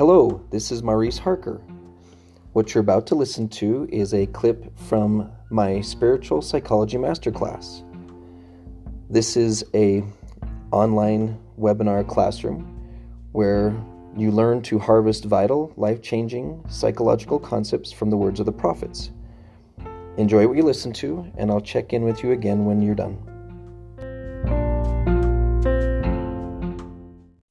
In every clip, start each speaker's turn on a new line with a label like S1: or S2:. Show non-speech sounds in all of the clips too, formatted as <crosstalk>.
S1: Hello, this is Maurice Harker. What you're about to listen to is a clip from my spiritual psychology masterclass. This is a online webinar classroom where you learn to harvest vital, life-changing psychological concepts from the words of the prophets. Enjoy what you listen to, and I'll check in with you again when you're done.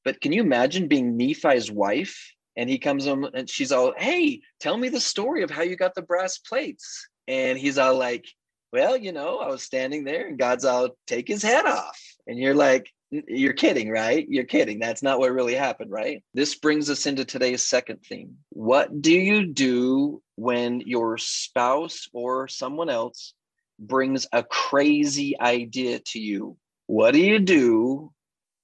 S1: But can you imagine being Nephi's wife and he comes home and she's all, "Hey, tell me the story of how you got the brass plates." And he's all like, "Well, you know, I was standing there and God's all take his head off." And you're like, you're kidding, right? You're kidding. That's not what really happened, right? This brings us into today's second theme. What do you do when your spouse or someone else brings a crazy idea to you? What do you do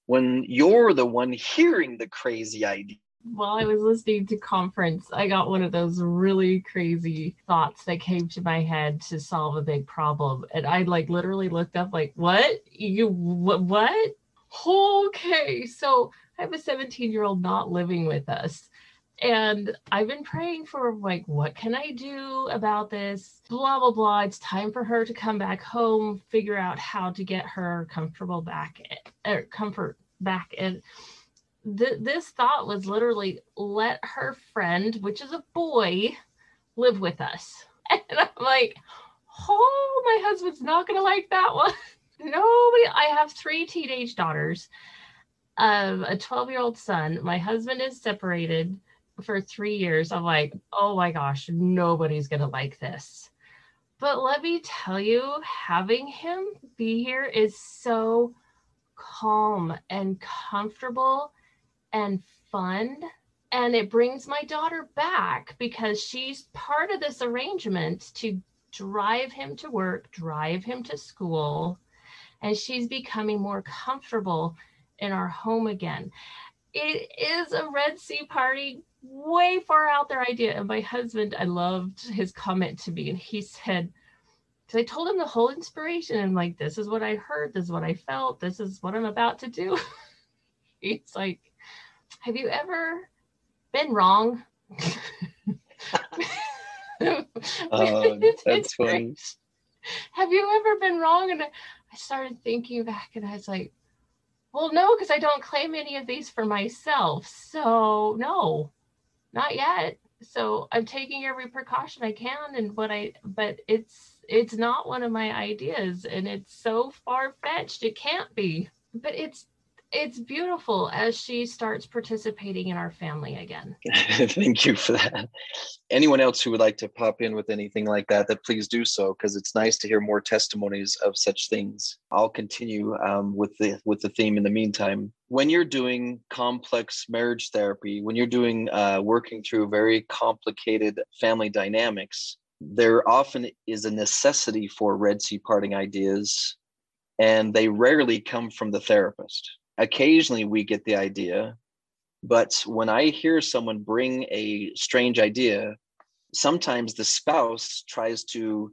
S1: when you're the one hearing the crazy idea?
S2: While I was listening to conference, I got one of those really crazy thoughts that came to my head to solve a big problem. And I like literally looked up like, what? You what what? Okay. So I have a 17 year old not living with us. And I've been praying for like, what can I do about this? Blah blah blah. It's time for her to come back home, figure out how to get her comfortable back or comfort back and th- this thought was literally let her friend, which is a boy, live with us. <laughs> And I'm like, oh, my husband's not going to like that one. <laughs> Nobody, I have three teenage daughters, um, a 12 year old son. My husband is separated for three years. I'm like, oh my gosh, nobody's going to like this. But let me tell you, having him be here is so calm and comfortable and fun. And it brings my daughter back because she's part of this arrangement to drive him to work, drive him to school, and she's becoming more comfortable in our home again. It is a Red Sea party, way far out there idea. And my husband, I loved his comment to me, and he said, because I told him the whole inspiration and like, this is what I heard, this is what I felt, this is what I'm about to do. <laughs> He's like, have you ever been wrong? <laughs> <laughs>
S1: uh, that's funny.
S2: Have you ever been wrong? And I started thinking back and I was like, well, no, because I don't claim any of these for myself. So, no, not yet. So I'm taking every precaution I can and what I but it's it's not one of my ideas and it's so far fetched it can't be. But it's it's beautiful as she starts participating in our family again. <laughs>
S1: Thank you for that. Anyone else who would like to pop in with anything like that, that please do so because it's nice to hear more testimonies of such things. I'll continue um, with the with the theme in the meantime. When you're doing complex marriage therapy, when you're doing uh, working through very complicated family dynamics, there often is a necessity for Red Sea parting ideas and they rarely come from the therapist occasionally we get the idea but when i hear someone bring a strange idea sometimes the spouse tries to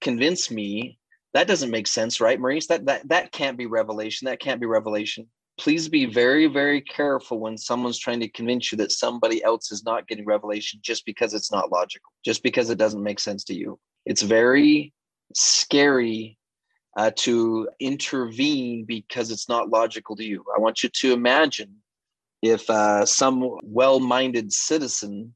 S1: convince me that doesn't make sense right maurice? That that that can't be revelation. That can't be revelation. Please be very very careful when someone's trying to convince you that somebody else is not getting revelation just because it's not logical just because it doesn't make sense to you. It's very scary uh, to intervene because it's not logical to you. I want you to imagine if uh, some well minded citizen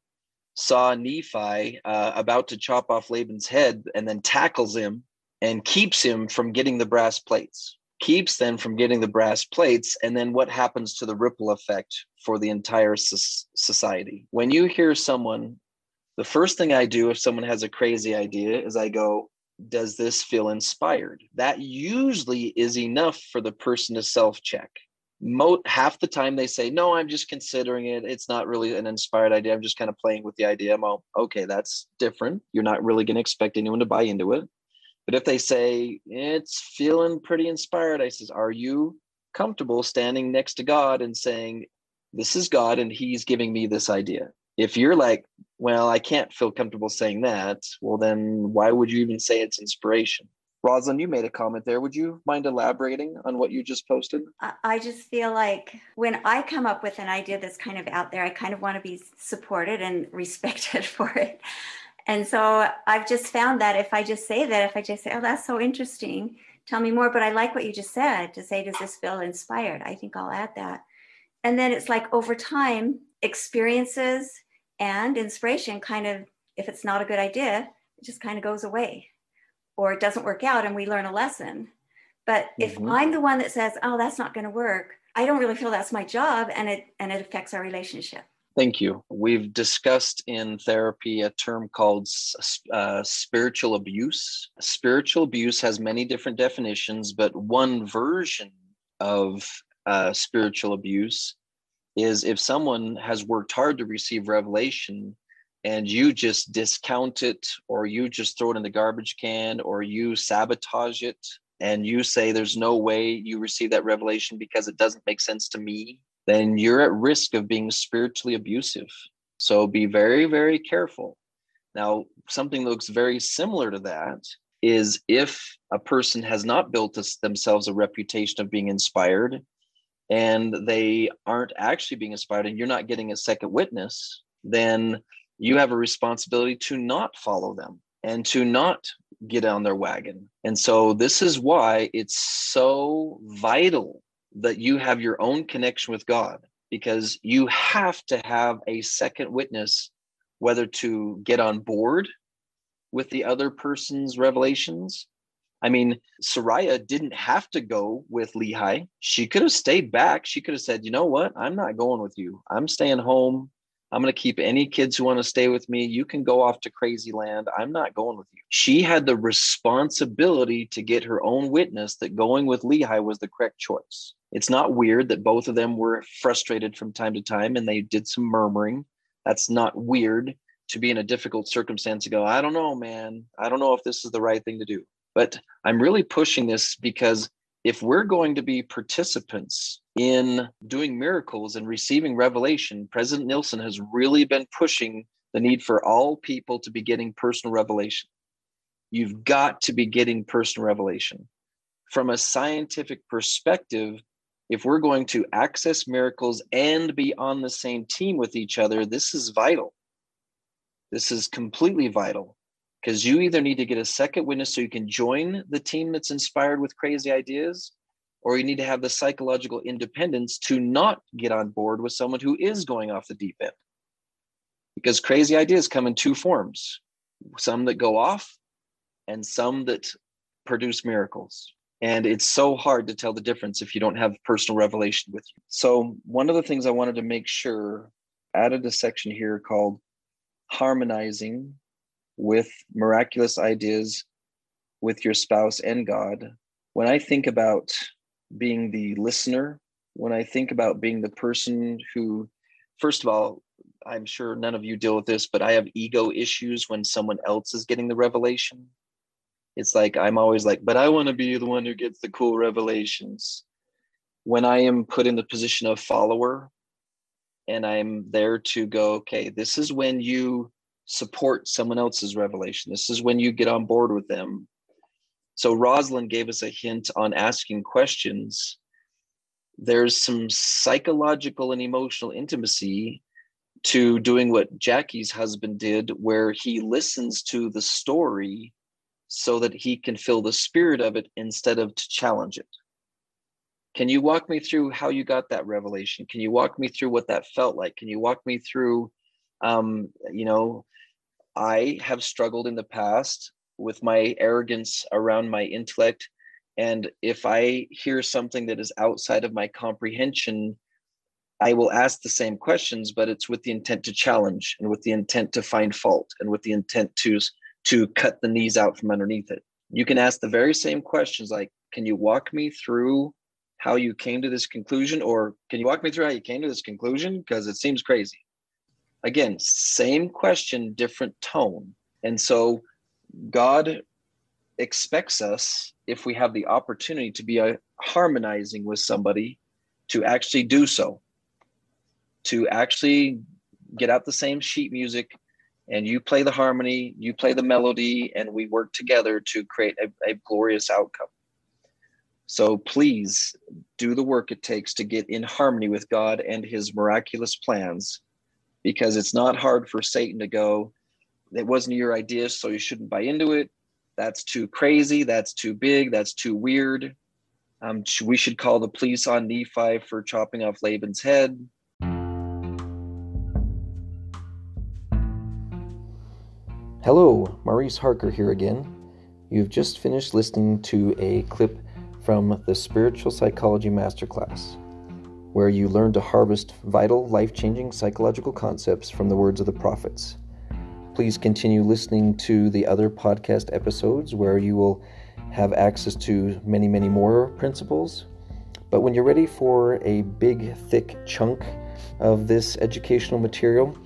S1: saw Nephi uh, about to chop off Laban's head and then tackles him and keeps him from getting the brass plates, keeps them from getting the brass plates, and then what happens to the ripple effect for the entire society? When you hear someone, the first thing I do if someone has a crazy idea is I go, does this feel inspired? That usually is enough for the person to self check. Mo- half the time they say, No, I'm just considering it. It's not really an inspired idea. I'm just kind of playing with the idea. All, okay, that's different. You're not really going to expect anyone to buy into it. But if they say, It's feeling pretty inspired, I says, Are you comfortable standing next to God and saying, This is God and He's giving me this idea? If you're like, well, I can't feel comfortable saying that, well, then why would you even say it's inspiration? Rosalind, you made a comment there. Would you mind elaborating on what you just posted?
S3: I just feel like when I come up with an idea that's kind of out there, I kind of want to be supported and <laughs> respected for it. And so I've just found that if I just say that, if I just say, oh, that's so interesting, tell me more. But I like what you just said to say, does this feel inspired? I think I'll add that. And then it's like over time, experiences and inspiration kind of, if it's not a good idea, it just kind of goes away or it doesn't work out and we learn a lesson. But if mm-hmm. I'm the one that says, "Oh, that's not going to work," I don't really feel that's my job and it and it affects our relationship.
S1: Thank you. We've discussed in therapy a term called uh, spiritual abuse. Spiritual abuse has many different definitions, but one version of uh, spiritual abuse is if someone has worked hard to receive revelation and you just discount it or you just throw it in the garbage can or you sabotage it and you say there's no way you receive that revelation because it doesn't make sense to me then you're at risk of being spiritually abusive. So be very very careful. Now something that looks very similar to that is if a person has not built themselves a reputation of being inspired and they aren't actually being inspired and you're not getting a second witness then you have a responsibility to not follow them and to not get on their wagon. And so, this is why it's so vital that you have your own connection with God because you have to have a second witness, whether to get on board with the other person's revelations. I mean, Sariah didn't have to go with Lehi. She could have stayed back. She could have said, you know what? I'm not going with you. I'm staying home. I'm going to keep any kids who want to stay with me. You can go off to crazy land. I'm not going with you. She had the responsibility to get her own witness that going with Lehi was the correct choice. It's not weird that both of them were frustrated from time to time and they did some murmuring. That's not weird to be in a difficult circumstance to go, I don't know, man. I don't know if this is the right thing to do. But I'm really pushing this because if we're going to be participants in doing miracles and receiving revelation, President Nelson has really been pushing the need for all people to be getting personal revelation. You've got to be getting personal revelation. From a scientific perspective, if we're going to access miracles and be on the same team with each other, this is vital. This is completely vital because you either need to get a second witness so you can join the team that's inspired with crazy ideas, or you need to have the psychological independence to not get on board with someone who is going off the deep end. Because crazy ideas come in two forms some that go off and some that produce miracles. And it's so hard to tell the difference if you don't have personal revelation with you. So, one of the things I wanted to make sure added a section here called harmonizing with miraculous ideas with your spouse and God. When I think about being the listener, when I think about being the person who, first of all, I'm sure none of you deal with this, but I have ego issues when someone else is getting the revelation. It's like I'm always like, but I want to be the one who gets the cool revelations. When I am put in the position of follower and I'm there to go, okay, this is when you support someone else's revelation. This is when you get on board with them. So Rosalind gave us a hint on asking questions. There's some psychological and emotional intimacy to doing what Jackie's husband did, where he listens to the story so that he can feel the spirit of it instead of to challenge it. Can you walk me through how you got that revelation? Can you walk me through what that felt like? Can you walk me through, um, you know, I have struggled in the past with my arrogance around my intellect. And if I hear something that is outside of my comprehension, I will ask the same questions, but it's with the intent to challenge and with the intent to find fault and with the intent to, to cut the knees out from underneath it. You can ask the very same questions like, can you walk me through how you came to this conclusion? Or can you walk me through how you came to this conclusion? Because it seems crazy. Again, same question, different tone. And so God expects us, if we have the opportunity to be a, uh, harmonizing with somebody, to actually do so, to actually get out the same sheet music
S4: and you play the harmony, you play the melody, and we work together to create a, a glorious outcome. So please do the work it takes to get in harmony with God and his miraculous plans because it's not hard for Satan to go, it wasn't your idea, so you shouldn't buy into it. That's too crazy. That's too big. That's too weird. Um, we should call the police on Nephi for chopping off Laban's head.
S1: Hello, Maurice Harker here again. You've just finished listening to a clip from the Spiritual Psychology Masterclass, where you learn to harvest vital, life changing psychological concepts from the words of the prophets. Please continue listening to the other podcast episodes where you will have access to many, many more principles. But when you're ready for a big, thick chunk of this educational material,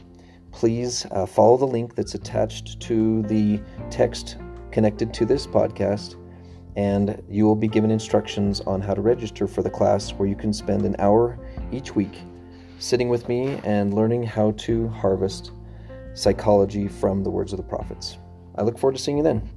S1: please uh, follow the link that's attached to the text connected to this podcast and you will be given instructions on how to register for the class where you can spend an hour each week sitting with me and learning how to harvest psychology from the words of the prophets. I look forward to seeing you then.